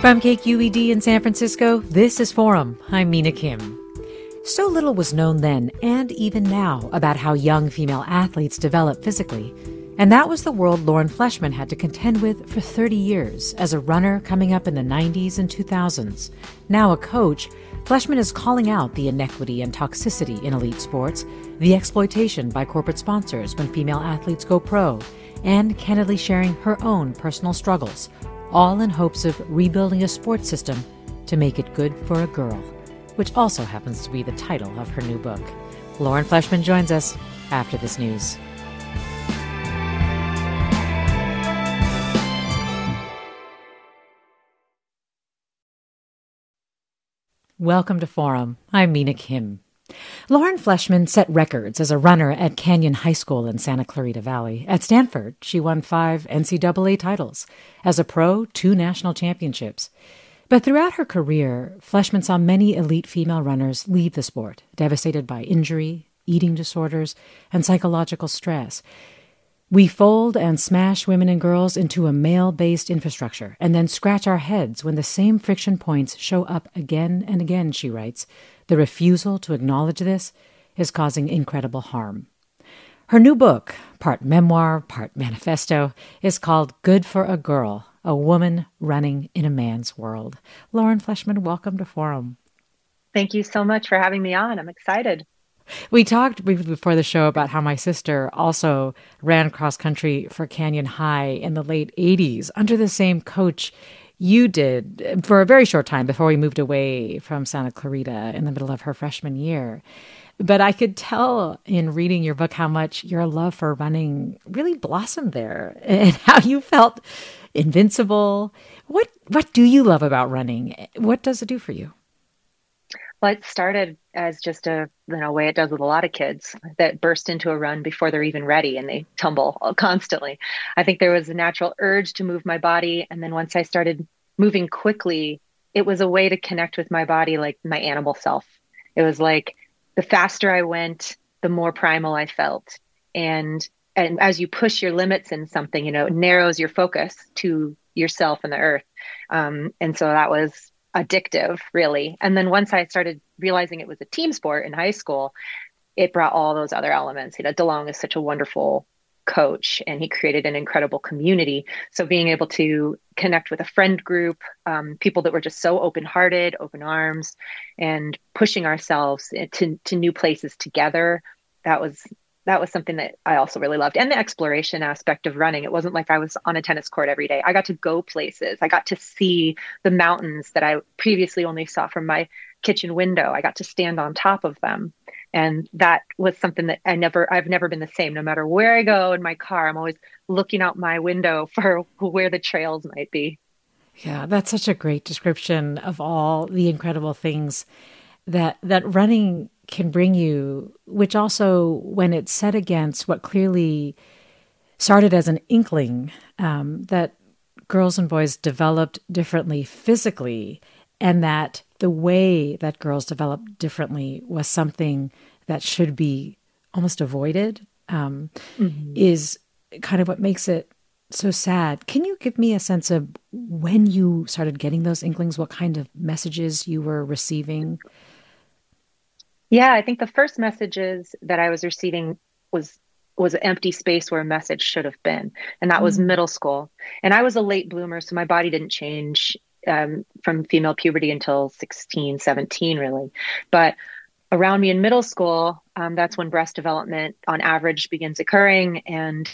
From KQED in San Francisco, this is Forum. I'm Mina Kim. So little was known then and even now about how young female athletes develop physically. And that was the world Lauren Fleshman had to contend with for 30 years as a runner coming up in the 90s and 2000s. Now a coach, Fleshman is calling out the inequity and toxicity in elite sports, the exploitation by corporate sponsors when female athletes go pro, and candidly sharing her own personal struggles all in hopes of rebuilding a sports system to make it good for a girl, which also happens to be the title of her new book. Lauren Fleshman joins us after this news. Welcome to Forum. I'm Mina Kim. Lauren Fleshman set records as a runner at Canyon High School in Santa Clarita Valley. At Stanford, she won five NCAA titles. As a pro, two national championships. But throughout her career, Fleshman saw many elite female runners leave the sport, devastated by injury, eating disorders, and psychological stress. We fold and smash women and girls into a male based infrastructure and then scratch our heads when the same friction points show up again and again, she writes. The refusal to acknowledge this is causing incredible harm. Her new book, part memoir, part manifesto, is called Good for a Girl A Woman Running in a Man's World. Lauren Fleshman, welcome to Forum. Thank you so much for having me on. I'm excited. We talked before the show about how my sister also ran cross country for Canyon High in the late 80s under the same coach you did uh, for a very short time before we moved away from Santa Clarita in the middle of her freshman year. But I could tell in reading your book how much your love for running really blossomed there and how you felt invincible. What what do you love about running? What does it do for you? Well, it started as just a you know way it does with a lot of kids that burst into a run before they're even ready and they tumble constantly. I think there was a natural urge to move my body, and then once I started moving quickly, it was a way to connect with my body like my animal self. It was like the faster I went, the more primal I felt, and and as you push your limits in something, you know, it narrows your focus to yourself and the earth. Um, and so that was addictive, really. And then once I started realizing it was a team sport in high school, it brought all those other elements. You know, DeLong is such a wonderful coach and he created an incredible community. So being able to connect with a friend group, um, people that were just so open hearted, open arms, and pushing ourselves to, to new places together, that was that was something that I also really loved. And the exploration aspect of running. It wasn't like I was on a tennis court every day. I got to go places. I got to see the mountains that I previously only saw from my kitchen window. I got to stand on top of them. And that was something that I never, I've never been the same. No matter where I go in my car, I'm always looking out my window for where the trails might be. Yeah, that's such a great description of all the incredible things that that running can bring you, which also, when it's set against what clearly started as an inkling um, that girls and boys developed differently physically, and that the way that girls developed differently was something that should be almost avoided, um, mm-hmm. is kind of what makes it so sad. Can you give me a sense of when you started getting those inklings, what kind of messages you were receiving? Yeah, I think the first messages that I was receiving was was an empty space where a message should have been, and that mm. was middle school. And I was a late bloomer, so my body didn't change um, from female puberty until 16, 17, really. But around me in middle school, um, that's when breast development on average begins occurring. And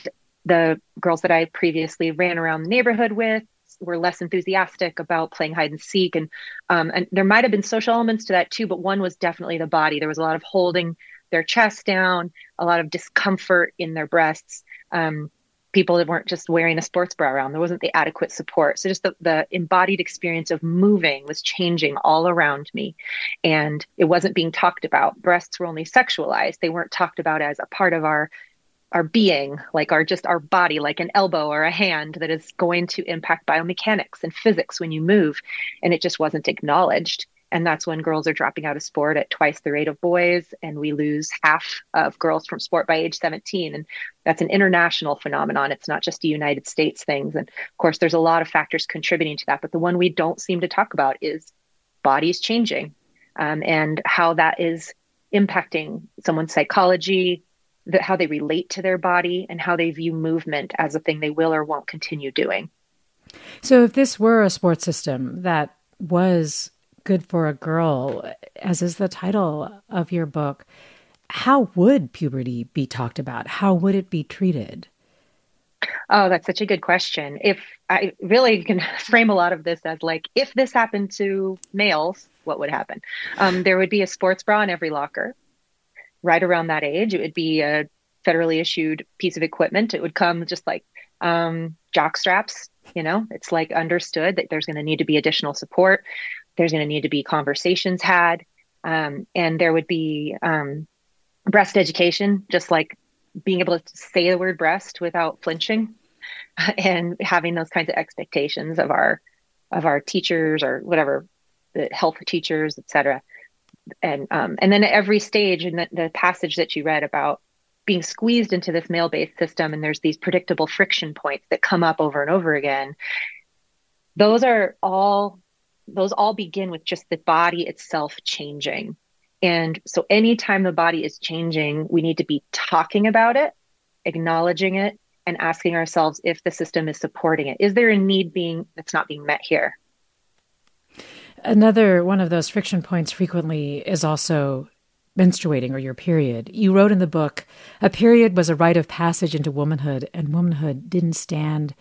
the girls that I previously ran around the neighborhood with were less enthusiastic about playing hide and seek. And, um, and there might have been social elements to that too, but one was definitely the body. There was a lot of holding their chest down, a lot of discomfort in their breasts. Um, people that weren't just wearing a sports bra around. There wasn't the adequate support. So just the, the embodied experience of moving was changing all around me. And it wasn't being talked about. Breasts were only sexualized. They weren't talked about as a part of our our being, like our just our body, like an elbow or a hand that is going to impact biomechanics and physics when you move. And it just wasn't acknowledged. And that's when girls are dropping out of sport at twice the rate of boys. And we lose half of girls from sport by age 17. And that's an international phenomenon. It's not just a United States thing. And of course, there's a lot of factors contributing to that. But the one we don't seem to talk about is bodies changing um, and how that is impacting someone's psychology, that how they relate to their body, and how they view movement as a thing they will or won't continue doing. So, if this were a sports system that was good for a girl, as is the title of your book, how would puberty be talked about? How would it be treated? Oh, that's such a good question. If I really can frame a lot of this as like, if this happened to males, what would happen? Um, there would be a sports bra in every locker. Right around that age, it would be a federally issued piece of equipment. It would come just like um, jock straps. You know, it's like understood that there's going to need to be additional support there's going to need to be conversations had um, and there would be um, breast education just like being able to say the word breast without flinching and having those kinds of expectations of our of our teachers or whatever the health teachers etc and um, and then at every stage in the, the passage that you read about being squeezed into this male based system and there's these predictable friction points that come up over and over again those are all those all begin with just the body itself changing. And so anytime the body is changing, we need to be talking about it, acknowledging it, and asking ourselves if the system is supporting it. Is there a need being that's not being met here? Another one of those friction points frequently is also menstruating or your period. You wrote in the book, a period was a rite of passage into womanhood, and womanhood didn't stand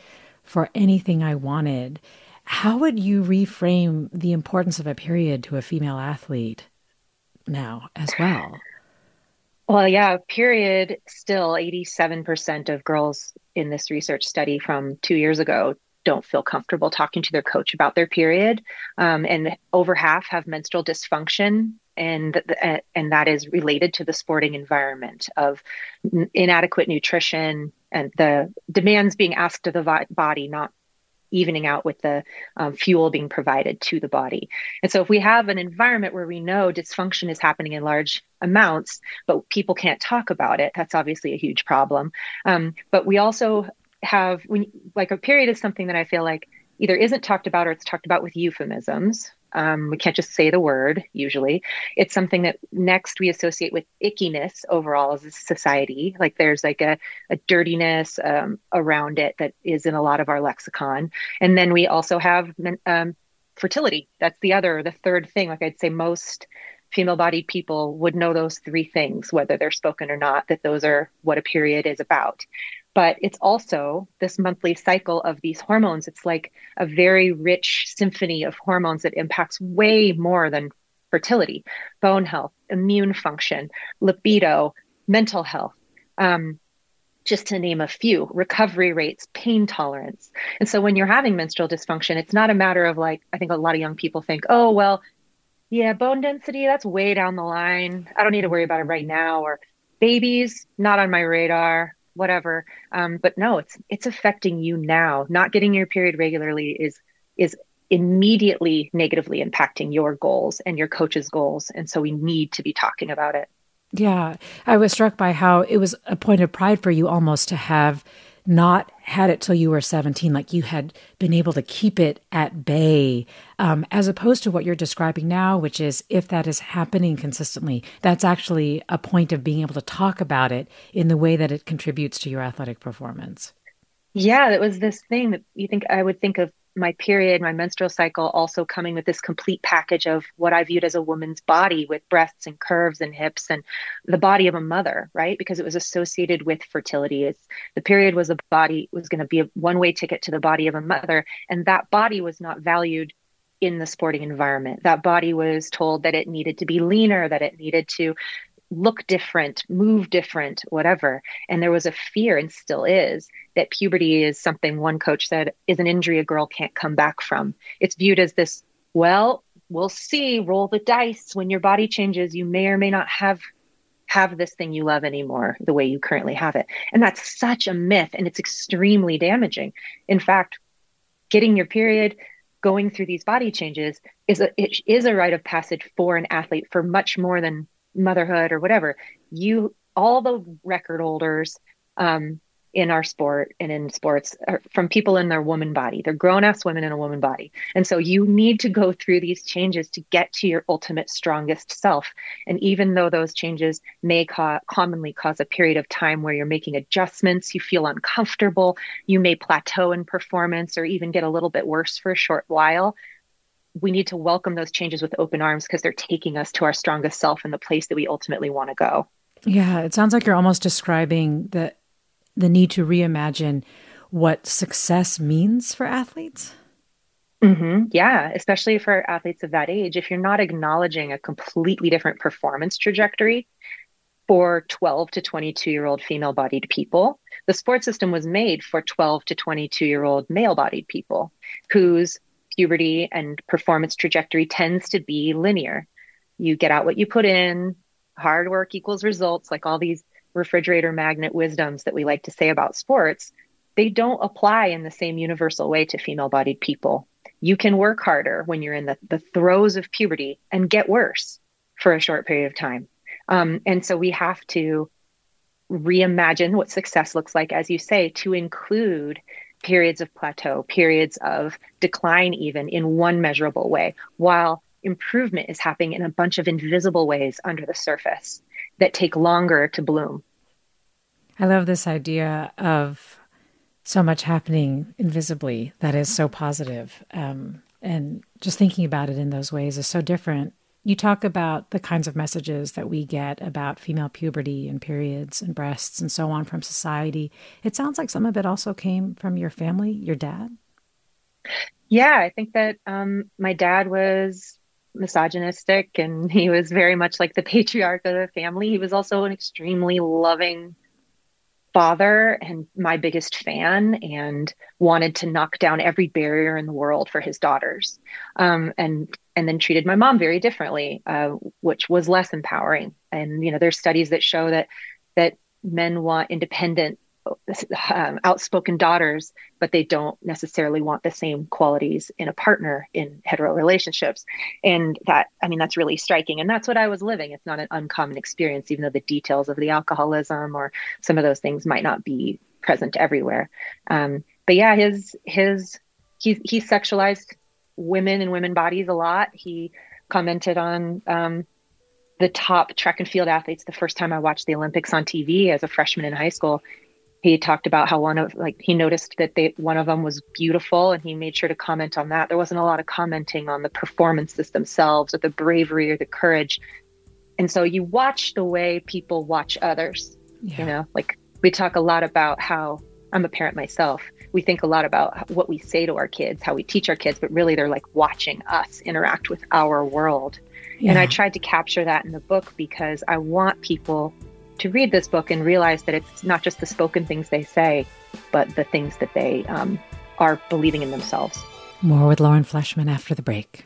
for anything I wanted. How would you reframe the importance of a period to a female athlete now as well? Well, yeah, period. Still, 87% of girls in this research study from two years ago don't feel comfortable talking to their coach about their period. Um, and over half have menstrual dysfunction. And, uh, and that is related to the sporting environment of n- inadequate nutrition and the demands being asked of the vi- body, not evening out with the um, fuel being provided to the body. And so, if we have an environment where we know dysfunction is happening in large amounts, but people can't talk about it, that's obviously a huge problem. Um, but we also have, when, like, a period is something that I feel like either isn't talked about or it's talked about with euphemisms. Um, we can't just say the word usually. It's something that next we associate with ickiness overall as a society. Like there's like a, a dirtiness um, around it that is in a lot of our lexicon. And then we also have um, fertility. That's the other, the third thing. Like I'd say most female bodied people would know those three things, whether they're spoken or not, that those are what a period is about but it's also this monthly cycle of these hormones. It's like a very rich symphony of hormones that impacts way more than fertility, bone health, immune function, libido, mental health. Um, just to name a few, recovery rates, pain tolerance. And so when you're having menstrual dysfunction, it's not a matter of like, I think a lot of young people think, oh, well, yeah, bone density, that's way down the line. I don't need to worry about it right now. Or babies, not on my radar whatever. Um, but no, it's it's affecting you now. Not getting your period regularly is is immediately negatively impacting your goals and your coach's goals. And so we need to be talking about it. Yeah. I was struck by how it was a point of pride for you almost to have not had it till you were 17, like you had been able to keep it at bay, um, as opposed to what you're describing now, which is if that is happening consistently, that's actually a point of being able to talk about it in the way that it contributes to your athletic performance. Yeah, it was this thing that you think I would think of my period, my menstrual cycle also coming with this complete package of what I viewed as a woman's body with breasts and curves and hips and the body of a mother, right? Because it was associated with fertility. It's the period was a body was going to be a one-way ticket to the body of a mother and that body was not valued in the sporting environment. That body was told that it needed to be leaner, that it needed to look different, move different, whatever. And there was a fear, and still is, that puberty is something one coach said is an injury a girl can't come back from. It's viewed as this, well, we'll see, roll the dice. When your body changes, you may or may not have have this thing you love anymore the way you currently have it. And that's such a myth and it's extremely damaging. In fact, getting your period, going through these body changes is a it is a rite of passage for an athlete for much more than motherhood or whatever you all the record holders um, in our sport and in sports are from people in their woman body. They're grown-ass women in a woman body. And so you need to go through these changes to get to your ultimate strongest self. And even though those changes may commonly cause a period of time where you're making adjustments you feel uncomfortable you may plateau in performance or even get a little bit worse for a short while we need to welcome those changes with open arms because they're taking us to our strongest self and the place that we ultimately want to go. Yeah, it sounds like you're almost describing the the need to reimagine what success means for athletes. Mm-hmm. Yeah, especially for athletes of that age. If you're not acknowledging a completely different performance trajectory for 12 to 22 year old female bodied people, the sports system was made for 12 to 22 year old male bodied people whose puberty and performance trajectory tends to be linear. You get out what you put in, hard work equals results, like all these refrigerator magnet wisdoms that we like to say about sports, they don't apply in the same universal way to female bodied people. You can work harder when you're in the, the throes of puberty and get worse for a short period of time. Um, and so we have to reimagine what success looks like, as you say, to include periods of plateau, periods of decline, even in one measurable way, while improvement is happening in a bunch of invisible ways under the surface that take longer to bloom. I love this idea of so much happening invisibly that is so positive. Um, and just thinking about it in those ways is so different you talk about the kinds of messages that we get about female puberty and periods and breasts and so on from society. It sounds like some of it also came from your family, your dad. Yeah, I think that um, my dad was misogynistic and he was very much like the patriarch of the family. He was also an extremely loving father and my biggest fan and wanted to knock down every barrier in the world for his daughters um, and and then treated my mom very differently uh, which was less empowering and you know there's studies that show that that men want independent um, outspoken daughters, but they don't necessarily want the same qualities in a partner in hetero relationships. And that, I mean, that's really striking. And that's what I was living. It's not an uncommon experience, even though the details of the alcoholism or some of those things might not be present everywhere. Um, but yeah, his, his, he, he sexualized women and women bodies a lot. He commented on, um, the top track and field athletes the first time I watched the Olympics on TV as a freshman in high school he talked about how one of like he noticed that they one of them was beautiful and he made sure to comment on that there wasn't a lot of commenting on the performances themselves or the bravery or the courage and so you watch the way people watch others yeah. you know like we talk a lot about how i'm a parent myself we think a lot about what we say to our kids how we teach our kids but really they're like watching us interact with our world yeah. and i tried to capture that in the book because i want people to read this book and realize that it's not just the spoken things they say, but the things that they um, are believing in themselves. More with Lauren Fleshman after the break.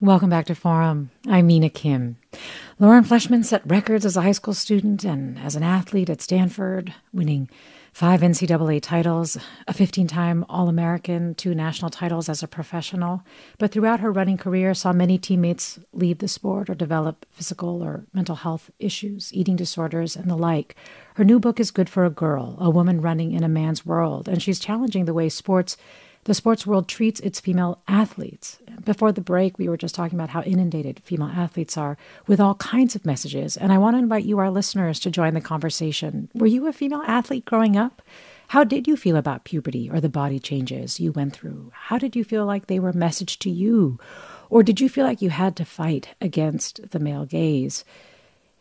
Welcome back to Forum. I'm Mina Kim. Lauren Fleshman set records as a high school student and as an athlete at Stanford, winning five NCAA titles, a 15 time All American, two national titles as a professional. But throughout her running career, saw many teammates leave the sport or develop physical or mental health issues, eating disorders, and the like. Her new book is Good for a Girl, a woman running in a man's world, and she's challenging the way sports the sports world treats its female athletes. Before the break, we were just talking about how inundated female athletes are with all kinds of messages. And I want to invite you, our listeners, to join the conversation. Were you a female athlete growing up? How did you feel about puberty or the body changes you went through? How did you feel like they were messaged to you? Or did you feel like you had to fight against the male gaze?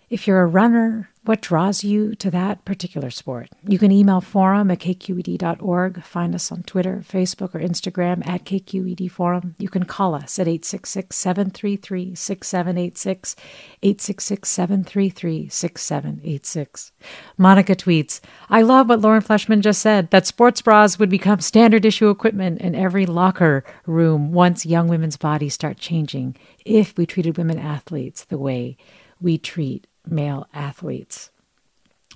If you're a runner, what draws you to that particular sport? You can email forum at kqed.org. Find us on Twitter, Facebook, or Instagram at KQED Forum. You can call us at 866 733 6786, 866 733 6786. Monica tweets I love what Lauren Fleshman just said that sports bras would become standard issue equipment in every locker room once young women's bodies start changing if we treated women athletes the way we treat male athletes.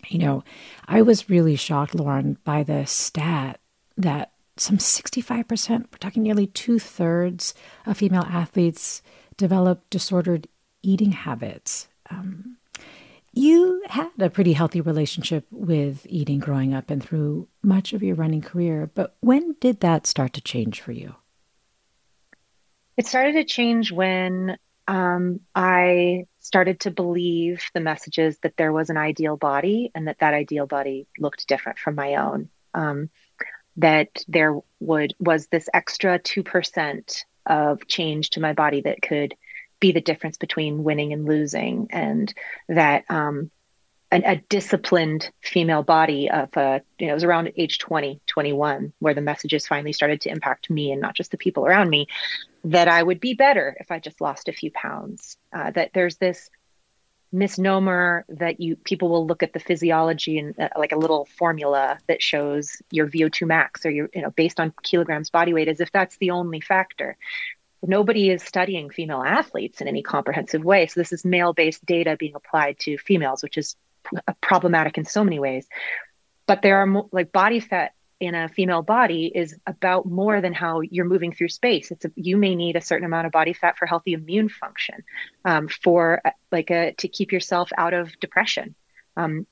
You know, I was really shocked, Lauren, by the stat that some 65%, we're talking nearly two thirds of female athletes develop disordered eating habits. Um, you had a pretty healthy relationship with eating growing up and through much of your running career, but when did that start to change for you? It started to change when um, I started to believe the messages that there was an ideal body and that that ideal body looked different from my own. Um, that there would was this extra two percent of change to my body that could be the difference between winning and losing, and that um, an, a disciplined female body of a, you know, it was around age 20, 21, where the messages finally started to impact me and not just the people around me, that I would be better if I just lost a few pounds. Uh, that there's this misnomer that you people will look at the physiology and uh, like a little formula that shows your VO2 max or your you know based on kilograms body weight as if that's the only factor. Nobody is studying female athletes in any comprehensive way. So this is male-based data being applied to females, which is problematic in so many ways. But there are mo- like body fat in a female body is about more than how you're moving through space. It's a, you may need a certain amount of body fat for healthy immune function, um, for uh, like a, to keep yourself out of depression. Um,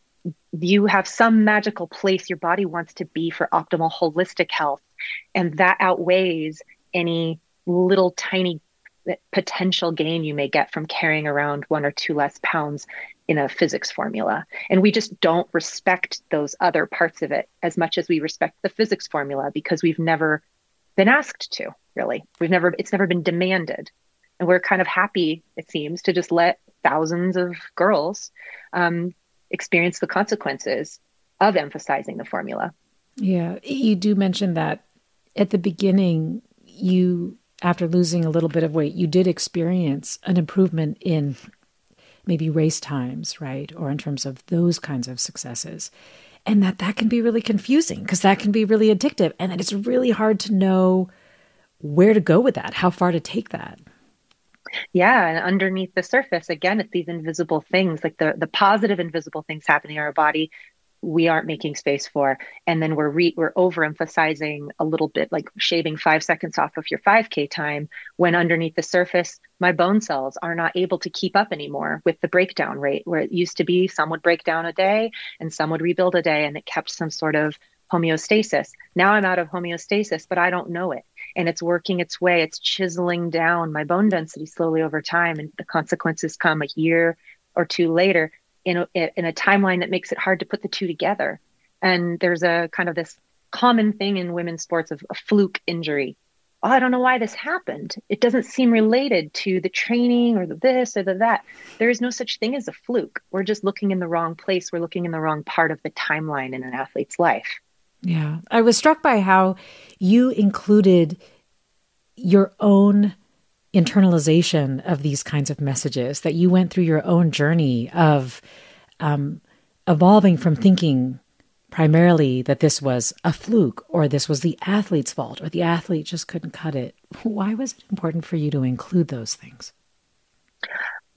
you have some magical place your body wants to be for optimal holistic health, and that outweighs any little tiny uh, potential gain you may get from carrying around one or two less pounds in a physics formula. And we just don't respect those other parts of it as much as we respect the physics formula because we've never been asked to, really. We've never, it's never been demanded. And we're kind of happy, it seems, to just let thousands of girls um, experience the consequences of emphasizing the formula. Yeah, you do mention that at the beginning, you, after losing a little bit of weight, you did experience an improvement in maybe race times, right? Or in terms of those kinds of successes. And that that can be really confusing because that can be really addictive and that it's really hard to know where to go with that, how far to take that. Yeah, and underneath the surface, again, it's these invisible things, like the the positive invisible things happening in our body we aren't making space for. And then we're re- we're overemphasizing a little bit like shaving 5 seconds off of your 5k time when underneath the surface my bone cells are not able to keep up anymore with the breakdown rate where it used to be some would break down a day and some would rebuild a day and it kept some sort of homeostasis. Now i'm out of homeostasis but i don't know it. And it's working its way it's chiseling down my bone density slowly over time. And the consequences come a year or two later in a, in a timeline that makes it hard to put the two together. And there's a kind of this common thing in women's sports of a fluke injury. Oh, I don't know why this happened. It doesn't seem related to the training or the this or the that. There is no such thing as a fluke. We're just looking in the wrong place. We're looking in the wrong part of the timeline in an athlete's life. Yeah. I was struck by how you included your own internalization of these kinds of messages, that you went through your own journey of um, evolving from thinking primarily that this was a fluke or this was the athlete's fault or the athlete just couldn't cut it. Why was it important for you to include those things?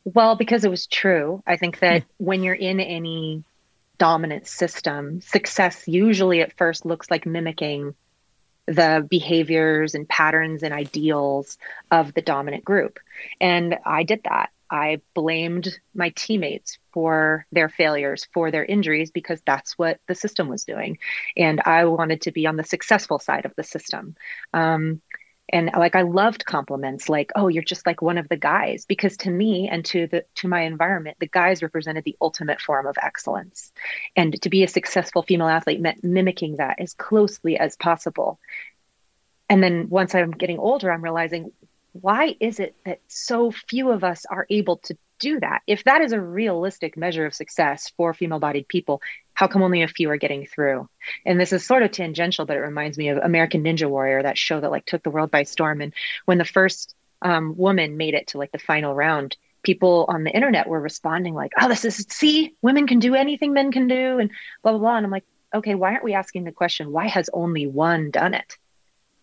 Well, because it was true. I think that when you're in any dominant system, success usually at first looks like mimicking the behaviors and patterns and ideals of the dominant group. And I did that. I blamed my teammates for their failures, for their injuries, because that's what the system was doing. And I wanted to be on the successful side of the system. Um, and like I loved compliments like, "Oh, you're just like one of the guys," because to me and to the to my environment, the guys represented the ultimate form of excellence. And to be a successful female athlete meant mimicking that as closely as possible. And then once I'm getting older, I'm realizing why is it that so few of us are able to do that? If that is a realistic measure of success for female bodied people, how come only a few are getting through? And this is sort of tangential, but it reminds me of American Ninja Warrior, that show that like took the world by storm. And when the first um, woman made it to like the final round, people on the internet were responding like, "Oh, this is see, women can do anything men can do," and blah blah blah. And I'm like, okay, why aren't we asking the question, why has only one done it?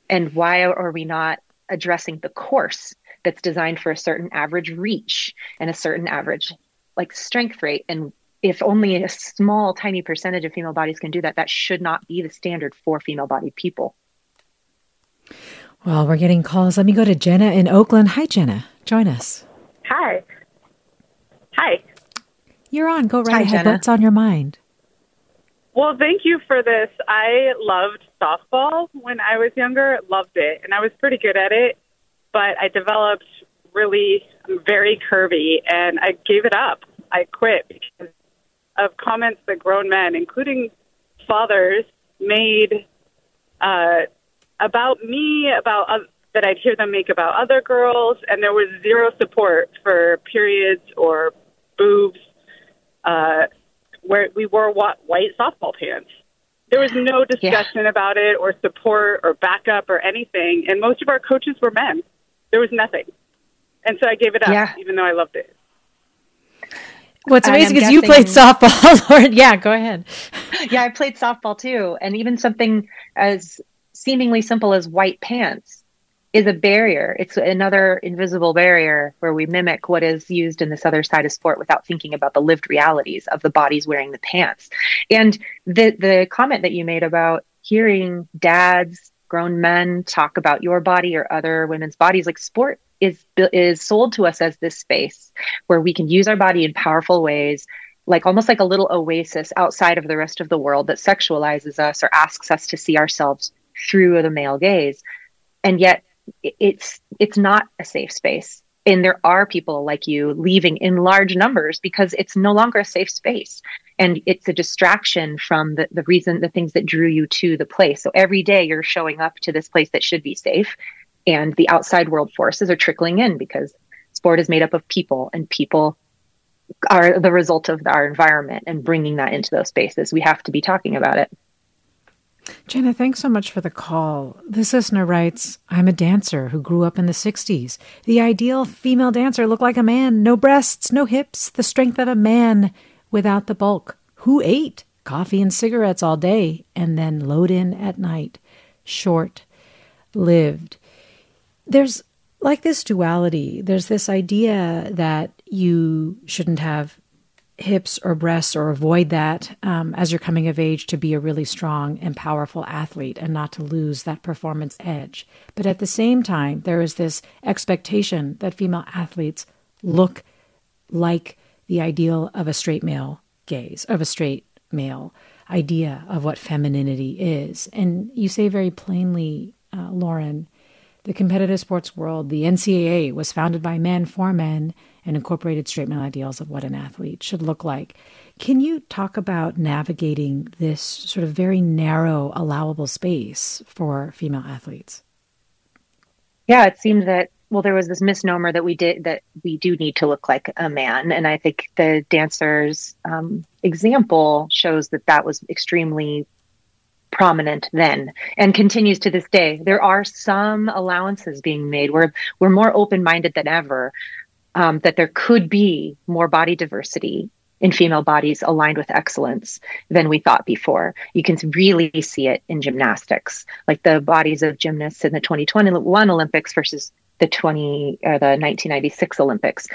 And why are we not addressing the course that's designed for a certain average reach and a certain average like strength rate. And if only a small tiny percentage of female bodies can do that that should not be the standard for female bodied people. Well we're getting calls. Let me go to jenna in oakland. Hi jenna. Join us. Hi. Hi. You're on. Go right hi, ahead. Jenna. what's on your mind? Well thank you for this. I loved softball when i was younger. Loved it. And i was pretty good at it but I developed really very curvy and I gave it up. I quit because of comments that grown men, including fathers, made uh, about me, about uh, that I'd hear them make about other girls, and there was zero support for periods or boobs. Uh, where we wore white softball pants. There was no discussion yeah. about it or support or backup or anything, and most of our coaches were men there was nothing. And so I gave it up, yeah. even though I loved it. What's amazing is you played softball, Lauren. Yeah, go ahead. Yeah, I played softball too. And even something as seemingly simple as white pants is a barrier. It's another invisible barrier where we mimic what is used in this other side of sport without thinking about the lived realities of the bodies wearing the pants. And the the comment that you made about hearing dads grown men talk about your body or other women's bodies like sport is is sold to us as this space where we can use our body in powerful ways like almost like a little oasis outside of the rest of the world that sexualizes us or asks us to see ourselves through the male gaze. And yet it's it's not a safe space and there are people like you leaving in large numbers because it's no longer a safe space. And it's a distraction from the, the reason the things that drew you to the place. So every day you're showing up to this place that should be safe. And the outside world forces are trickling in because sport is made up of people and people are the result of our environment and bringing that into those spaces. We have to be talking about it Jenna, thanks so much for the call. This listener writes I'm a dancer who grew up in the 60s. The ideal female dancer looked like a man no breasts, no hips, the strength of a man without the bulk. Who ate coffee and cigarettes all day and then load in at night. Short lived. There's like this duality. There's this idea that you shouldn't have hips or breasts or avoid that um, as you're coming of age to be a really strong and powerful athlete and not to lose that performance edge. But at the same time, there is this expectation that female athletes look like the ideal of a straight male gaze, of a straight male idea of what femininity is. And you say very plainly, uh, Lauren, the competitive sports world, the NCAA, was founded by men for men and incorporated straight male ideals of what an athlete should look like. Can you talk about navigating this sort of very narrow, allowable space for female athletes? Yeah, it seemed that well, there was this misnomer that we did that we do need to look like a man, and I think the dancer's um, example shows that that was extremely prominent then and continues to this day. There are some allowances being made. We're we're more open minded than ever. Um, that there could be more body diversity in female bodies aligned with excellence than we thought before. You can really see it in gymnastics, like the bodies of gymnasts in the 2021 Olympics versus the 20 or the 1996 Olympics.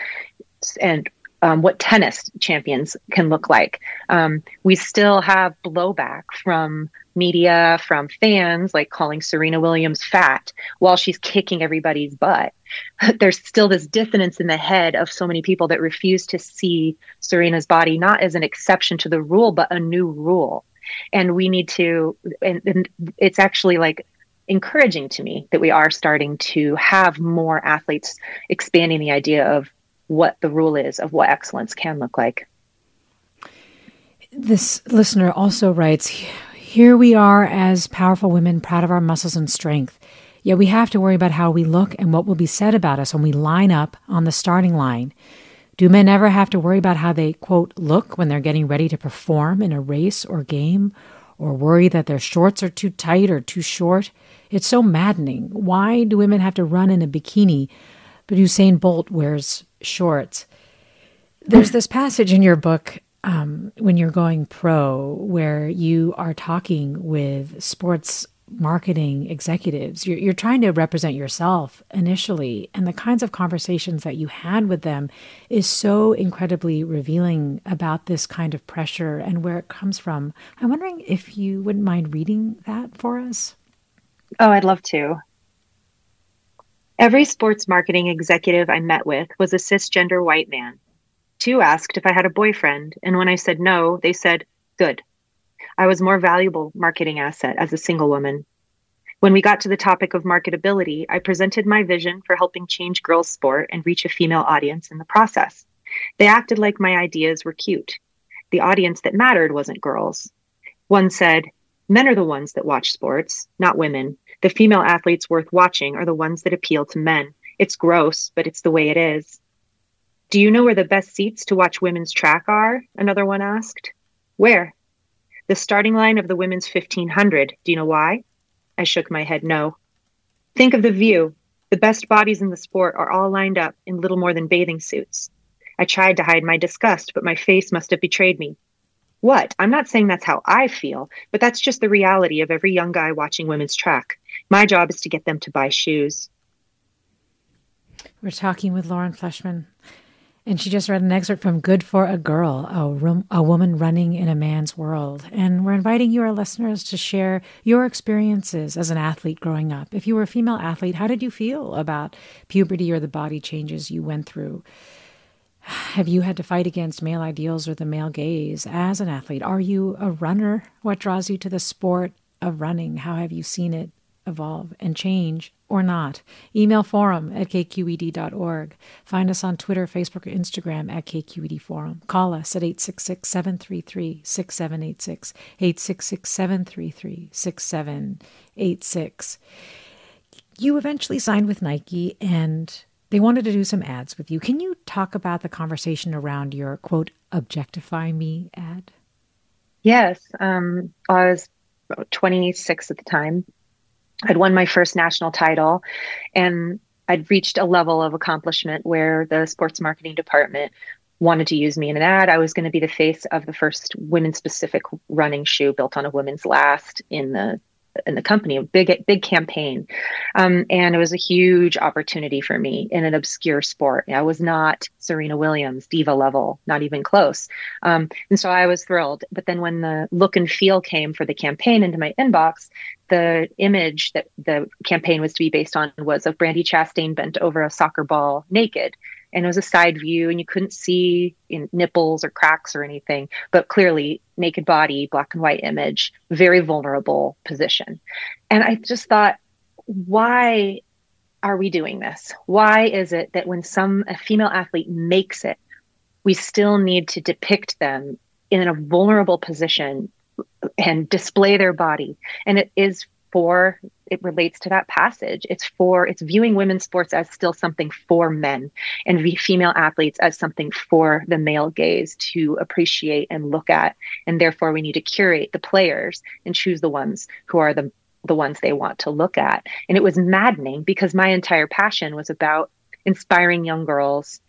And um, what tennis champions can look like. Um, we still have blowback from media, from fans, like calling Serena Williams fat while she's kicking everybody's butt. There's still this dissonance in the head of so many people that refuse to see Serena's body not as an exception to the rule, but a new rule. And we need to, and, and it's actually like encouraging to me that we are starting to have more athletes expanding the idea of what the rule is of what excellence can look like. This listener also writes Here we are as powerful women, proud of our muscles and strength. Yet we have to worry about how we look and what will be said about us when we line up on the starting line. Do men ever have to worry about how they, quote, look when they're getting ready to perform in a race or game, or worry that their shorts are too tight or too short? It's so maddening. Why do women have to run in a bikini, but Usain Bolt wears shorts. There's this passage in your book um, when you're going pro where you are talking with sports marketing executives. You're, you're trying to represent yourself initially, and the kinds of conversations that you had with them is so incredibly revealing about this kind of pressure and where it comes from. I'm wondering if you wouldn't mind reading that for us. Oh, I'd love to. Every sports marketing executive I met with was a cisgender white man. Two asked if I had a boyfriend, and when I said no, they said, Good. I was more valuable marketing asset as a single woman. When we got to the topic of marketability, I presented my vision for helping change girls' sport and reach a female audience in the process. They acted like my ideas were cute. The audience that mattered wasn't girls. One said, Men are the ones that watch sports, not women. The female athletes worth watching are the ones that appeal to men. It's gross, but it's the way it is. Do you know where the best seats to watch women's track are? Another one asked. Where? The starting line of the women's 1500. Do you know why? I shook my head no. Think of the view. The best bodies in the sport are all lined up in little more than bathing suits. I tried to hide my disgust, but my face must have betrayed me. What? I'm not saying that's how I feel, but that's just the reality of every young guy watching women's track. My job is to get them to buy shoes. We're talking with Lauren Fleshman, and she just read an excerpt from Good for a Girl, a, room, a woman running in a man's world. And we're inviting you, our listeners, to share your experiences as an athlete growing up. If you were a female athlete, how did you feel about puberty or the body changes you went through? Have you had to fight against male ideals or the male gaze as an athlete? Are you a runner? What draws you to the sport of running? How have you seen it evolve and change or not. Email forum at kqed.org. Find us on Twitter, Facebook, or Instagram at KQED Forum. Call us at 866 733 6786. 866 733 6786. You eventually signed with Nike and they wanted to do some ads with you. Can you talk about the conversation around your quote, objectify me ad? Yes. Um, I was 26 at the time I'd won my first national title and I'd reached a level of accomplishment where the sports marketing department wanted to use me in an ad. I was going to be the face of the first women specific running shoe built on a women's last in the in the company, a big big campaign, um, and it was a huge opportunity for me in an obscure sport. I was not Serena Williams diva level, not even close, um, and so I was thrilled. But then when the look and feel came for the campaign into my inbox, the image that the campaign was to be based on was of Brandi Chastain bent over a soccer ball naked and it was a side view and you couldn't see nipples or cracks or anything but clearly naked body black and white image very vulnerable position and i just thought why are we doing this? Why is it that when some a female athlete makes it, we still need to depict them in a vulnerable position and display their body? And it is for it relates to that passage. It's for it's viewing women's sports as still something for men and female athletes as something for the male gaze to appreciate and look at. And therefore we need to curate the players and choose the ones who are the the ones they want to look at. And it was maddening because my entire passion was about inspiring young girls.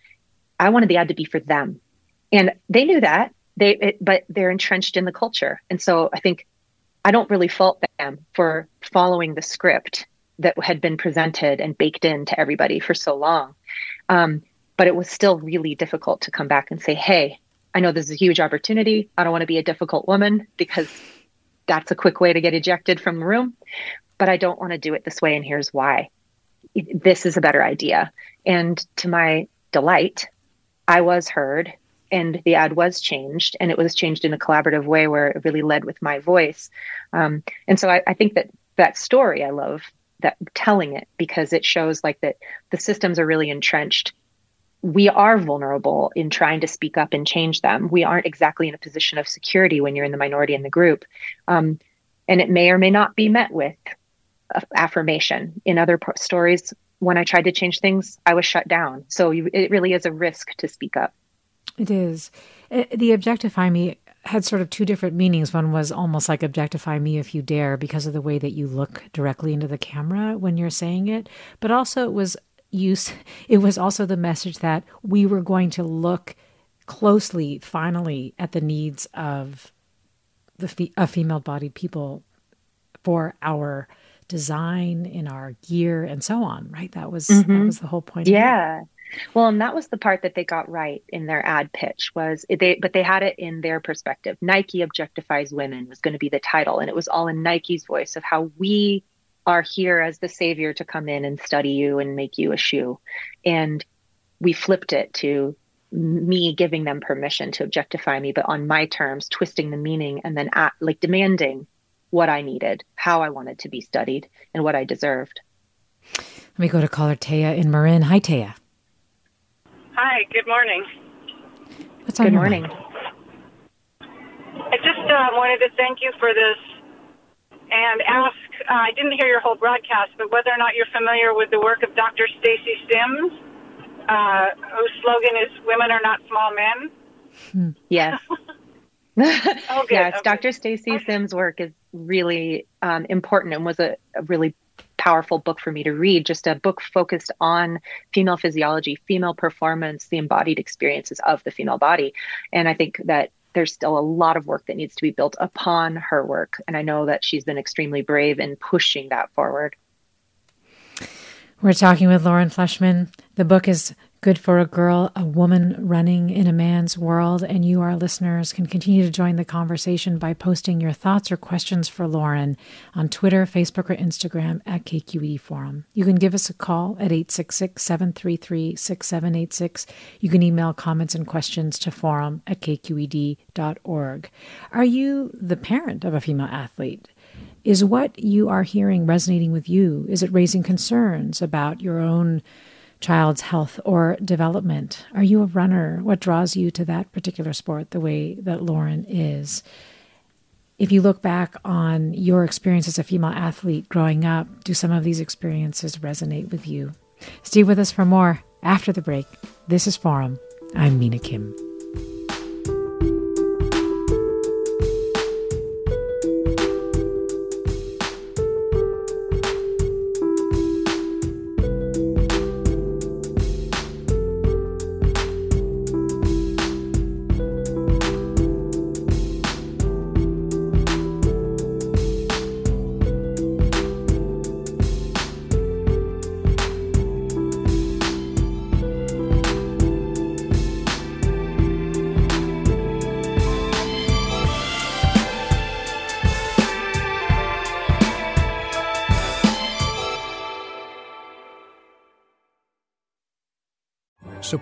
I wanted the ad to be for them. And they knew that. They it, but they're entrenched in the culture. And so I think I don't really fault them for following the script that had been presented and baked into everybody for so long. Um, but it was still really difficult to come back and say, hey, I know this is a huge opportunity. I don't want to be a difficult woman because that's a quick way to get ejected from the room. But I don't want to do it this way. And here's why this is a better idea. And to my delight, I was heard and the ad was changed and it was changed in a collaborative way where it really led with my voice. Um, and so I, I think that that story I love that telling it because it shows like that the systems are really entrenched we are vulnerable in trying to speak up and change them. We aren't exactly in a position of security when you're in the minority in the group. Um, and it may or may not be met with affirmation. In other stories, when I tried to change things, I was shut down. So you, it really is a risk to speak up. It is. It, the objectify me had sort of two different meanings. One was almost like objectify me if you dare because of the way that you look directly into the camera when you're saying it, but also it was use, it was also the message that we were going to look closely, finally, at the needs of the fe- of female-bodied people for our design, in our gear, and so on. Right? That was mm-hmm. that was the whole point. Yeah. Well, and that was the part that they got right in their ad pitch was they, but they had it in their perspective. Nike objectifies women was going to be the title, and it was all in Nike's voice of how we are here as the savior to come in and study you and make you a shoe. And we flipped it to me giving them permission to objectify me, but on my terms, twisting the meaning and then at, like demanding what I needed, how I wanted to be studied, and what I deserved. Let me go to caller Taya in Marin. Hi, Taya. Hi, good morning. What's on good your morning. Mind? I just uh, wanted to thank you for this and ask uh, I didn't hear your whole broadcast, but whether or not you're familiar with the work of Dr. Stacy Sims, uh, whose slogan is "Women are not small men." Hmm. Yes. oh, yes, okay. Dr. Stacy okay. Sims' work is really um, important and was a, a really powerful book for me to read. Just a book focused on female physiology, female performance, the embodied experiences of the female body, and I think that there's still a lot of work that needs to be built upon her work. And I know that she's been extremely brave in pushing that forward. We're talking with Lauren Fleshman. The book is Good for a Girl, a Woman Running in a Man's World. And you, our listeners, can continue to join the conversation by posting your thoughts or questions for Lauren on Twitter, Facebook, or Instagram at KQED Forum. You can give us a call at 866 733 6786. You can email comments and questions to forum at kqed.org. Are you the parent of a female athlete? Is what you are hearing resonating with you? Is it raising concerns about your own? Child's health or development? Are you a runner? What draws you to that particular sport the way that Lauren is? If you look back on your experience as a female athlete growing up, do some of these experiences resonate with you? Stay with us for more after the break. This is Forum. I'm Mina Kim.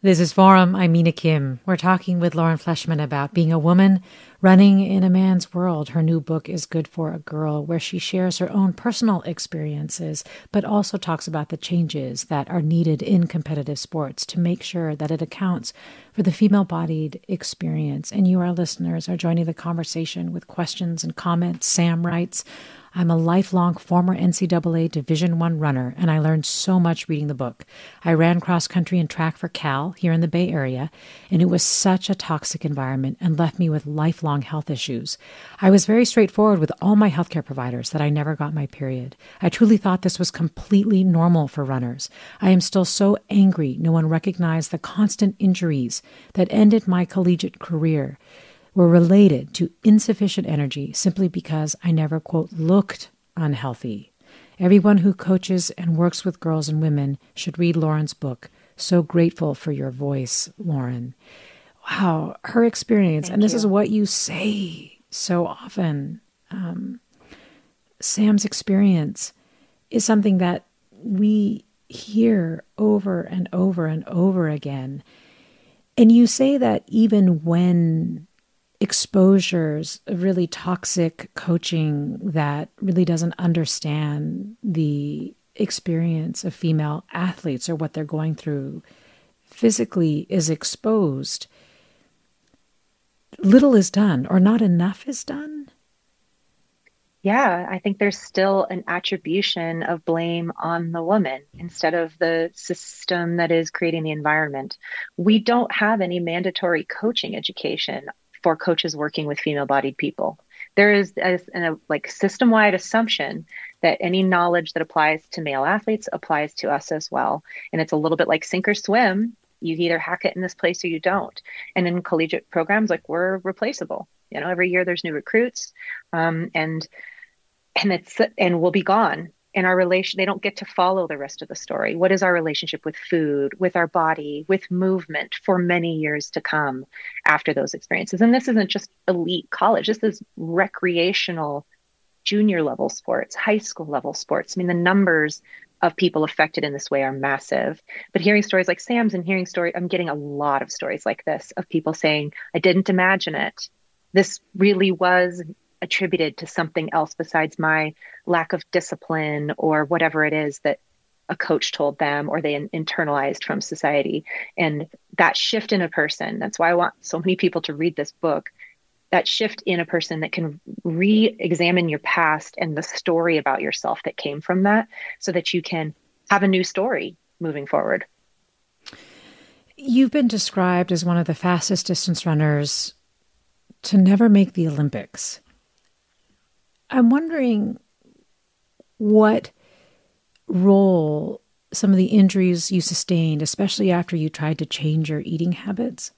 This is Forum. I'm Mina Kim. We're talking with Lauren Fleshman about being a woman running in a man's world. Her new book is Good for a Girl, where she shares her own personal experiences, but also talks about the changes that are needed in competitive sports to make sure that it accounts for the female bodied experience. And you, our listeners, are joining the conversation with questions and comments. Sam writes, I'm a lifelong former NCAA Division One runner, and I learned so much reading the book. I ran cross country and track for Cal here in the Bay Area, and it was such a toxic environment and left me with lifelong health issues. I was very straightforward with all my healthcare providers that I never got my period. I truly thought this was completely normal for runners. I am still so angry no one recognized the constant injuries that ended my collegiate career were related to insufficient energy simply because I never, quote, looked unhealthy. Everyone who coaches and works with girls and women should read Lauren's book. So grateful for your voice, Lauren. Wow, her experience, Thank and this you. is what you say so often. Um, Sam's experience is something that we hear over and over and over again. And you say that even when exposures of really toxic coaching that really doesn't understand the experience of female athletes or what they're going through physically is exposed, little is done or not enough is done. Yeah, I think there's still an attribution of blame on the woman instead of the system that is creating the environment. We don't have any mandatory coaching education for coaches working with female bodied people. There is a, a like system wide assumption that any knowledge that applies to male athletes applies to us as well. And it's a little bit like sink or swim. You either hack it in this place or you don't. And in collegiate programs, like we're replaceable. You know, every year there's new recruits, um, and and it's and we'll be gone in our relation they don't get to follow the rest of the story. What is our relationship with food with our body with movement for many years to come after those experiences? And this isn't just elite college. This is recreational junior level sports high school level sports. I mean the numbers of people affected in this way are massive. But hearing stories like sam's and hearing story i'm getting a lot of stories like this of people saying i didn't imagine it. This really was attributed to something else besides my lack of discipline or whatever it is that a coach told them or they internalized from society. And that shift in a person, that's why I want so many people to read this book. That shift in a person that can re examine your past and the story about yourself that came from that so that you can have a new story moving forward. You've been described as one of the fastest distance runners to never make the Olympics. I'm wondering what role some of the injuries you sustained, especially after you tried to change your eating habits,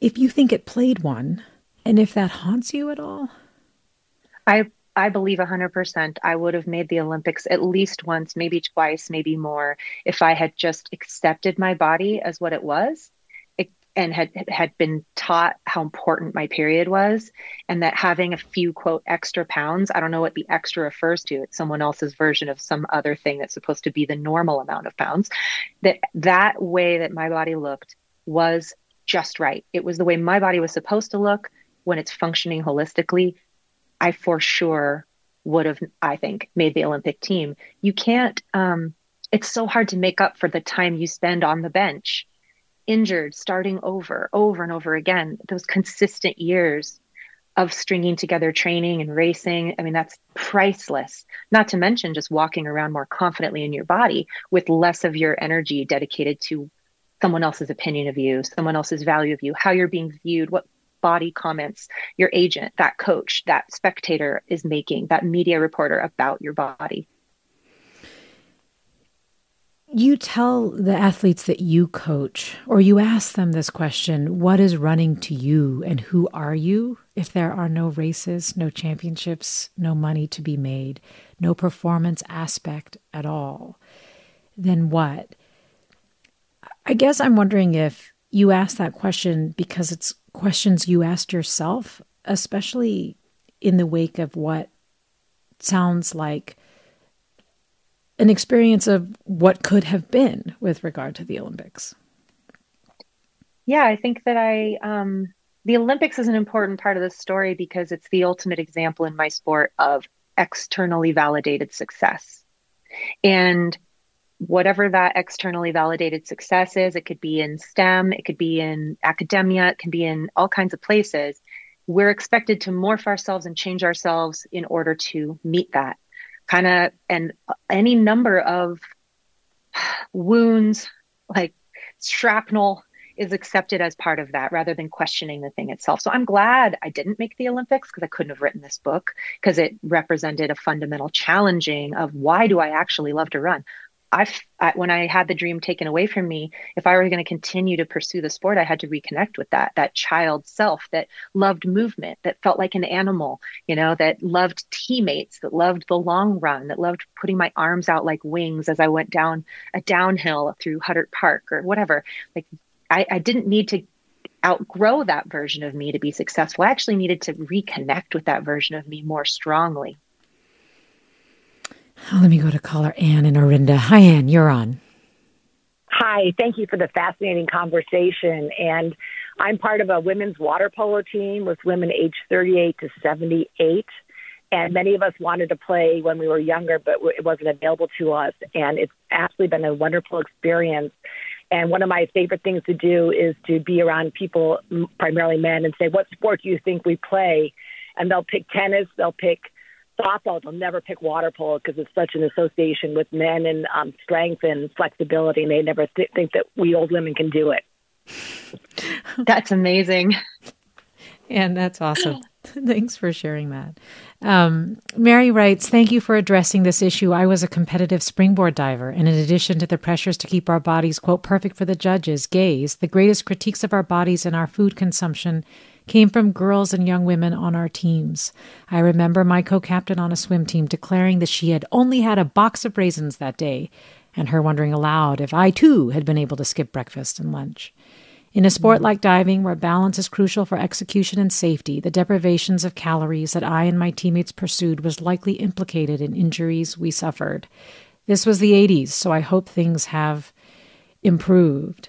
if you think it played one, and if that haunts you at all. I I believe 100% I would have made the Olympics at least once, maybe twice, maybe more, if I had just accepted my body as what it was and had had been taught how important my period was and that having a few quote extra pounds i don't know what the extra refers to it's someone else's version of some other thing that's supposed to be the normal amount of pounds that that way that my body looked was just right. It was the way my body was supposed to look when it's functioning holistically. I for sure would have i think made the olympic team. You can't um, it's so hard to make up for the time you spend on the bench injured, starting over, over and over again, those consistent years of stringing together training and racing. I mean, that's priceless. Not to mention just walking around more confidently in your body with less of your energy dedicated to someone else's opinion of you, someone else's value of you, how you're being viewed, what body comments your agent, that coach, that spectator is making, that media reporter about your body. You tell the athletes that you coach, or you ask them this question what is running to you, and who are you? If there are no races, no championships, no money to be made, no performance aspect at all, then what? I guess I'm wondering if you ask that question because it's questions you asked yourself, especially in the wake of what sounds like an experience of what could have been with regard to the Olympics. Yeah, I think that I, um, the Olympics is an important part of the story because it's the ultimate example in my sport of externally validated success. And whatever that externally validated success is, it could be in STEM, it could be in academia, it can be in all kinds of places. We're expected to morph ourselves and change ourselves in order to meet that kind of, and any number of wounds, like shrapnel, is accepted as part of that rather than questioning the thing itself. So I'm glad I didn't make the Olympics because I couldn't have written this book because it represented a fundamental challenging of why do I actually love to run? I, I, when I had the dream taken away from me, if I were going to continue to pursue the sport, I had to reconnect with that that child self that loved movement, that felt like an animal, you know, that loved teammates, that loved the long run, that loved putting my arms out like wings as I went down a downhill through Huddart Park or whatever. Like I, I didn't need to outgrow that version of me to be successful. I actually needed to reconnect with that version of me more strongly. Oh, let me go to caller Anne and Orinda. Hi, Anne, you're on. Hi, thank you for the fascinating conversation. And I'm part of a women's water polo team with women aged 38 to 78. And many of us wanted to play when we were younger, but it wasn't available to us. And it's absolutely been a wonderful experience. And one of my favorite things to do is to be around people, primarily men, and say, What sport do you think we play? And they'll pick tennis, they'll pick softball, they'll never pick water polo because it's such an association with men and um, strength and flexibility, and they never th- think that we old women can do it. That's amazing. And that's awesome. Thanks for sharing that. Um, Mary writes, Thank you for addressing this issue. I was a competitive springboard diver, and in addition to the pressures to keep our bodies, quote, perfect for the judges' gaze, the greatest critiques of our bodies and our food consumption came from girls and young women on our teams. I remember my co captain on a swim team declaring that she had only had a box of raisins that day, and her wondering aloud if I too had been able to skip breakfast and lunch. In a sport like diving, where balance is crucial for execution and safety, the deprivations of calories that I and my teammates pursued was likely implicated in injuries we suffered. This was the 80s, so I hope things have improved.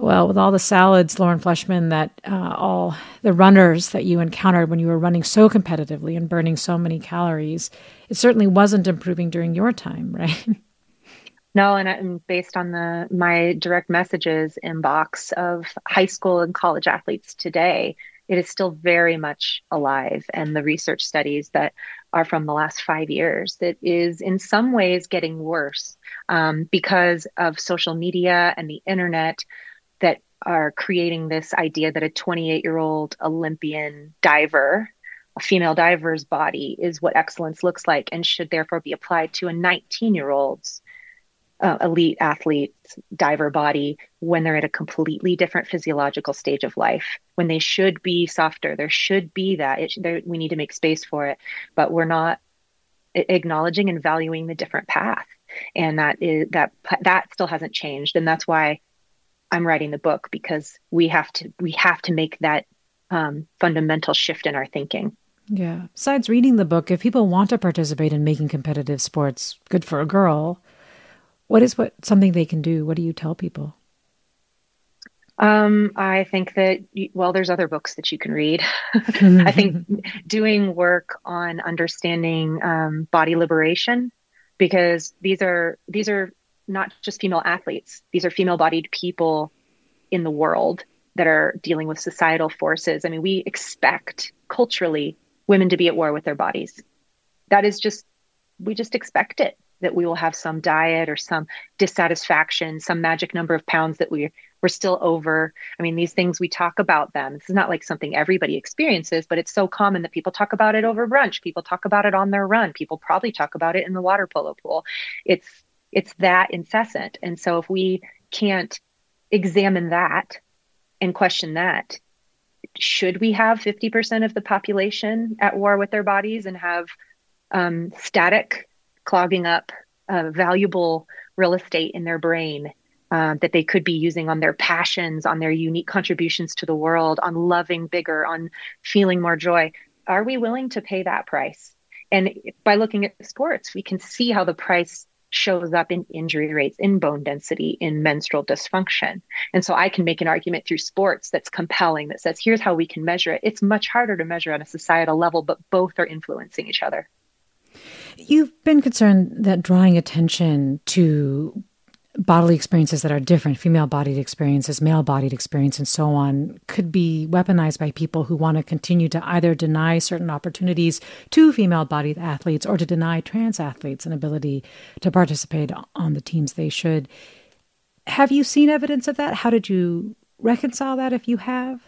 Well, with all the salads, Lauren Fleshman, that uh, all the runners that you encountered when you were running so competitively and burning so many calories, it certainly wasn't improving during your time, right? No, and, and based on the my direct messages inbox of high school and college athletes today, it is still very much alive. And the research studies that are from the last five years, that is in some ways getting worse um, because of social media and the internet are creating this idea that a 28 year old Olympian diver, a female diver's body, is what excellence looks like and should therefore be applied to a 19 year old's uh, elite athlete diver body when they're at a completely different physiological stage of life. When they should be softer there should be that. It, we need to make space for it but we're not acknowledging and valuing the different path. And that is that that still hasn't changed. And that's why I'm writing the book because we have to we have to make that um, fundamental shift in our thinking. Yeah. Besides reading the book, if people want to participate in making competitive sports good for a girl, what is what something they can do? What do you tell people? Um, I think that well, there's other books that you can read. I think doing work on understanding um, body liberation because these are these are not just female athletes. These are female bodied people in the world that are dealing with societal forces. I mean, we expect culturally women to be at war with their bodies. That is just, we just expect it that we will have some diet or some dissatisfaction, some magic number of pounds that we we're still over. I mean, these things we talk about them. This is not like something everybody experiences, but it's so common that people talk about it over brunch. People talk about it on their run. People probably talk about it in the water polo pool. It's it's that incessant. And so if we can't examine that and question that, should we have 50% of the population at war with their bodies and have um, static clogging up uh, valuable real estate in their brain uh, that they could be using on their passions, on their unique contributions to the world, on loving bigger, on feeling more joy. Are we willing to pay that price? And by looking at sports, we can see how the price shows up in injury rates, in bone density, in menstrual dysfunction. And so I can make an argument through sports that's compelling that says, here's how we can measure it. It's much harder to measure on a societal level, but both are influencing each other. You've been concerned that drawing attention to bodily experiences that are different, female bodied experiences, male bodied experience, and so on, could be weaponized by people who want to continue to either deny certain opportunities to female bodied athletes or to deny trans athletes an ability to participate on the teams they should. Have you seen evidence of that? How did you reconcile that if you have?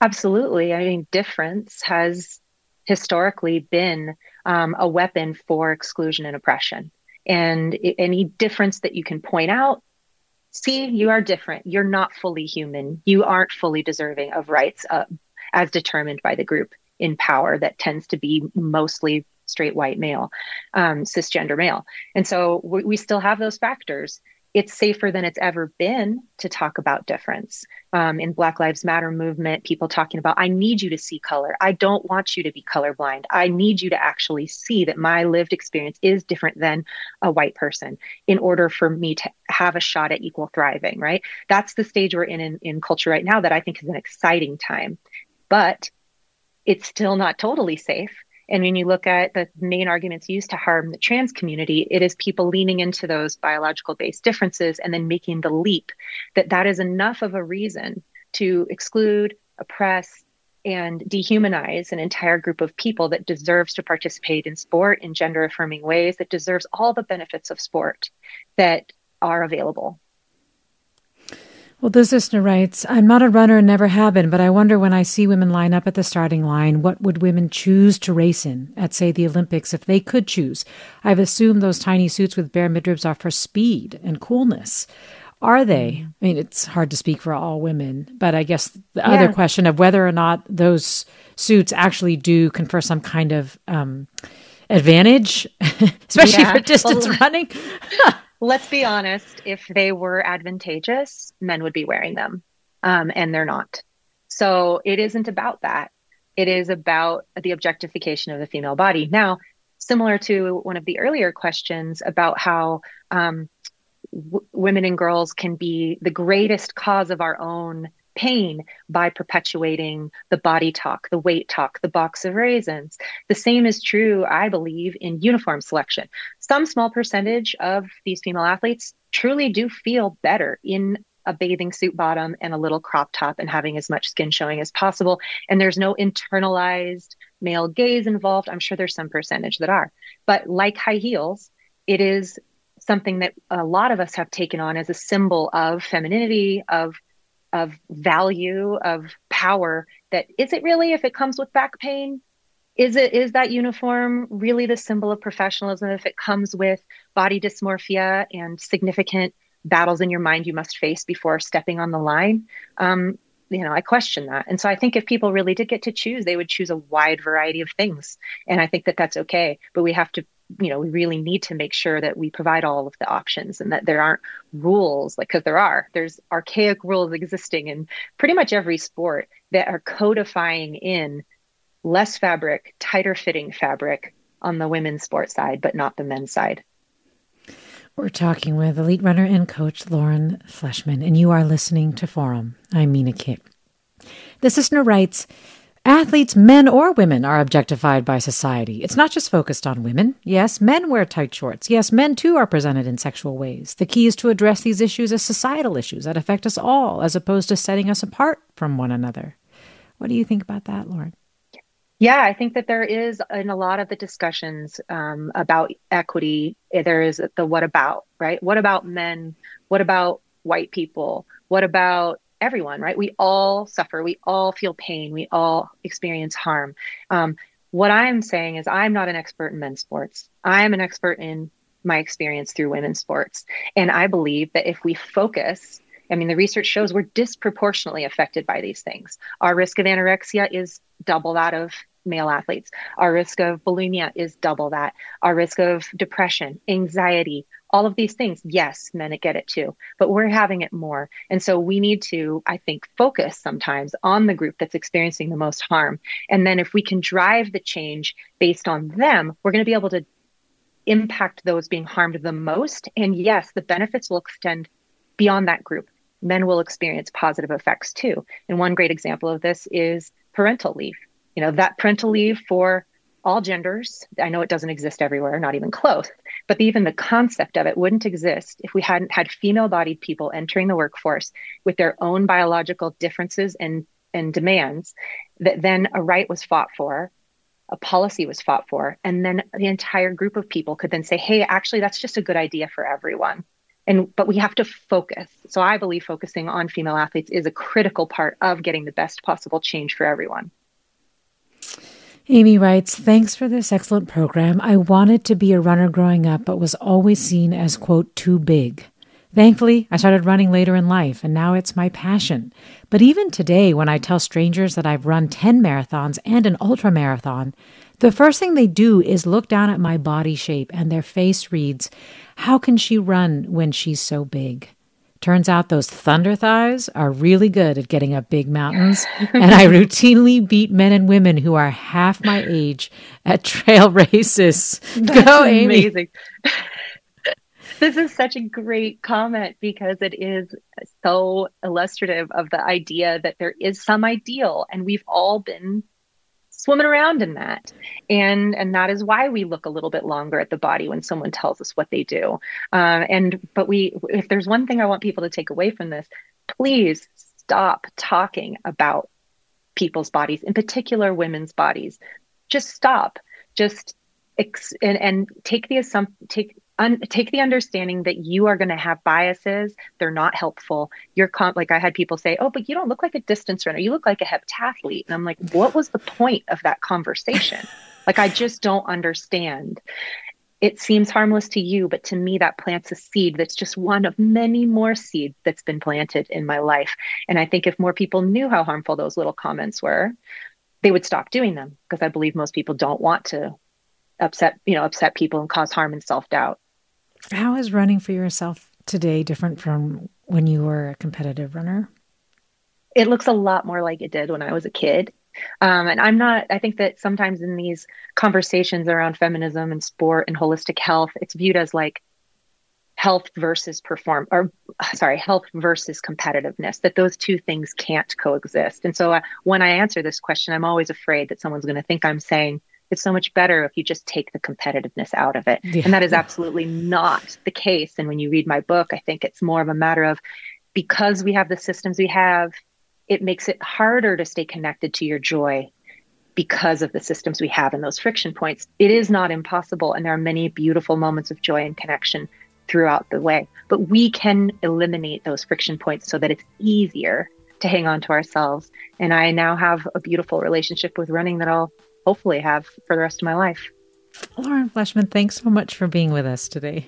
Absolutely. I mean, difference has historically been um, a weapon for exclusion and oppression. And any difference that you can point out, see, you are different. You're not fully human. You aren't fully deserving of rights uh, as determined by the group in power that tends to be mostly straight white male, um, cisgender male. And so we, we still have those factors it's safer than it's ever been to talk about difference. Um, in Black Lives Matter movement, people talking about, I need you to see color. I don't want you to be colorblind. I need you to actually see that my lived experience is different than a white person in order for me to have a shot at equal thriving, right? That's the stage we're in, in in culture right now that I think is an exciting time. But it's still not totally safe and when you look at the main arguments used to harm the trans community, it is people leaning into those biological based differences and then making the leap that that is enough of a reason to exclude, oppress, and dehumanize an entire group of people that deserves to participate in sport in gender affirming ways, that deserves all the benefits of sport that are available. Well, this listener writes, I'm not a runner and never have been, but I wonder when I see women line up at the starting line, what would women choose to race in at, say, the Olympics if they could choose? I've assumed those tiny suits with bare midriffs are for speed and coolness. Are they? I mean, it's hard to speak for all women, but I guess the yeah. other question of whether or not those suits actually do confer some kind of um, advantage, especially yeah. for distance well, running. let's be honest, if they were advantageous, men would be wearing them, um, and they're not. So it isn't about that. It is about the objectification of the female body. Now, similar to one of the earlier questions about how um, w- women and girls can be the greatest cause of our own pain by perpetuating the body talk, the weight talk, the box of raisins. The same is true, I believe, in uniform selection. Some small percentage of these female athletes truly do feel better in a bathing suit bottom and a little crop top and having as much skin showing as possible. And there's no internalized male gaze involved. I'm sure there's some percentage that are. But like high heels, it is something that a lot of us have taken on as a symbol of femininity, of of value of power that is it really if it comes with back pain? Is it is that uniform really the symbol of professionalism if it comes with body dysmorphia and significant battles in your mind you must face before stepping on the line? Um, you know i question that. And so i think if people really did get to choose they would choose a wide variety of things. And i think that that's okay. But we have to you know we really need to make sure that we provide all of the options and that there aren't rules like because there are there's archaic rules existing in pretty much every sport that are codifying in less fabric tighter fitting fabric on the women's sports side but not the men's side. We're talking with elite runner and coach lauren fleshman and you are listening to forum. I'm mina this listener writes Athletes, men or women, are objectified by society. It's not just focused on women. Yes, men wear tight shorts. Yes, men too are presented in sexual ways. The key is to address these issues as societal issues that affect us all, as opposed to setting us apart from one another. What do you think about that, Lauren? Yeah, I think that there is in a lot of the discussions um, about equity, there is the what about, right? What about men? What about white people? What about everyone, right? We all suffer, we all feel pain, we all experience harm. Um, what I'm saying is, I'm not an expert in men's sports. I'm an expert in my experience through women's sports. And I believe that if we focus, I mean, the research shows we're disproportionately affected by these things. Our risk of anorexia is double that of male athletes. Our risk of bulimia is double that. Our risk of depression, anxiety, all of these things, yes, men get it too, but we're having it more. And so we need to, I think, focus sometimes on the group that's experiencing the most harm. And then if we can drive the change based on them, we're going to be able to impact those being harmed the most. And yes, the benefits will extend beyond that group. Men will experience positive effects too. And one great example of this is parental leave. You know, that parental leave for all genders. I know it doesn't exist everywhere, not even close, but even the concept of it wouldn't exist if we hadn't had female bodied people entering the workforce with their own biological differences and, and demands, that then a right was fought for, a policy was fought for, and then the entire group of people could then say, hey, actually, that's just a good idea for everyone. And but we have to focus. So I believe focusing on female athletes is a critical part of getting the best possible change for everyone. Amy writes, Thanks for this excellent program. I wanted to be a runner growing up, but was always seen as, quote, too big. Thankfully, I started running later in life, and now it's my passion. But even today, when I tell strangers that I've run 10 marathons and an ultra marathon, the first thing they do is look down at my body shape, and their face reads, How can she run when she's so big? Turns out those thunder thighs are really good at getting up big mountains, and I routinely beat men and women who are half my age at trail races. That's Go, Amy. amazing. this is such a great comment because it is so illustrative of the idea that there is some ideal, and we've all been swimming around in that. And and that is why we look a little bit longer at the body when someone tells us what they do. Uh, and but we if there's one thing i want people to take away from this please stop talking about people's bodies in particular women's bodies. Just stop. Just ex- and, and take the assumption take un- take the understanding that you are going to have biases. They're not helpful. You're com- like I had people say, "Oh, but you don't look like a distance runner. You look like a heptathlete." And I'm like, "What was the point of that conversation?" like I just don't understand. It seems harmless to you, but to me, that plants a seed that's just one of many more seeds that's been planted in my life. And I think if more people knew how harmful those little comments were, they would stop doing them because I believe most people don't want to upset, you know, upset people and cause harm and self doubt. How is running for yourself today different from when you were a competitive runner? It looks a lot more like it did when I was a kid. Um, and I'm not, I think that sometimes in these conversations around feminism and sport and holistic health, it's viewed as like health versus perform or sorry health versus competitiveness that those two things can't coexist and so uh, when i answer this question i'm always afraid that someone's going to think i'm saying it's so much better if you just take the competitiveness out of it. Yeah. And that is absolutely not the case. And when you read my book, I think it's more of a matter of because we have the systems we have, it makes it harder to stay connected to your joy because of the systems we have and those friction points. It is not impossible. And there are many beautiful moments of joy and connection throughout the way. But we can eliminate those friction points so that it's easier to hang on to ourselves. And I now have a beautiful relationship with running that I'll hopefully have for the rest of my life. Lauren Fleshman, thanks so much for being with us today.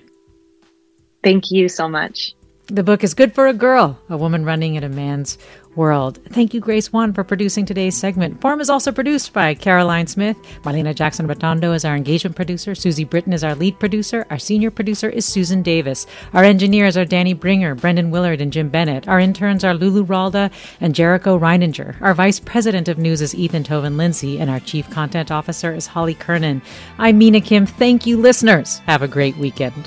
Thank you so much. The book is Good for a Girl, a woman running in a man's world. Thank you, Grace Wan, for producing today's segment. Forum is also produced by Caroline Smith. Marlena Jackson Retondo is our engagement producer. Susie Britton is our lead producer. Our senior producer is Susan Davis. Our engineers are Danny Bringer, Brendan Willard, and Jim Bennett. Our interns are Lulu Ralda and Jericho Reininger. Our vice president of news is Ethan Toven Lindsey, and our chief content officer is Holly Kernan. I'm Mina Kim. Thank you, listeners. Have a great weekend.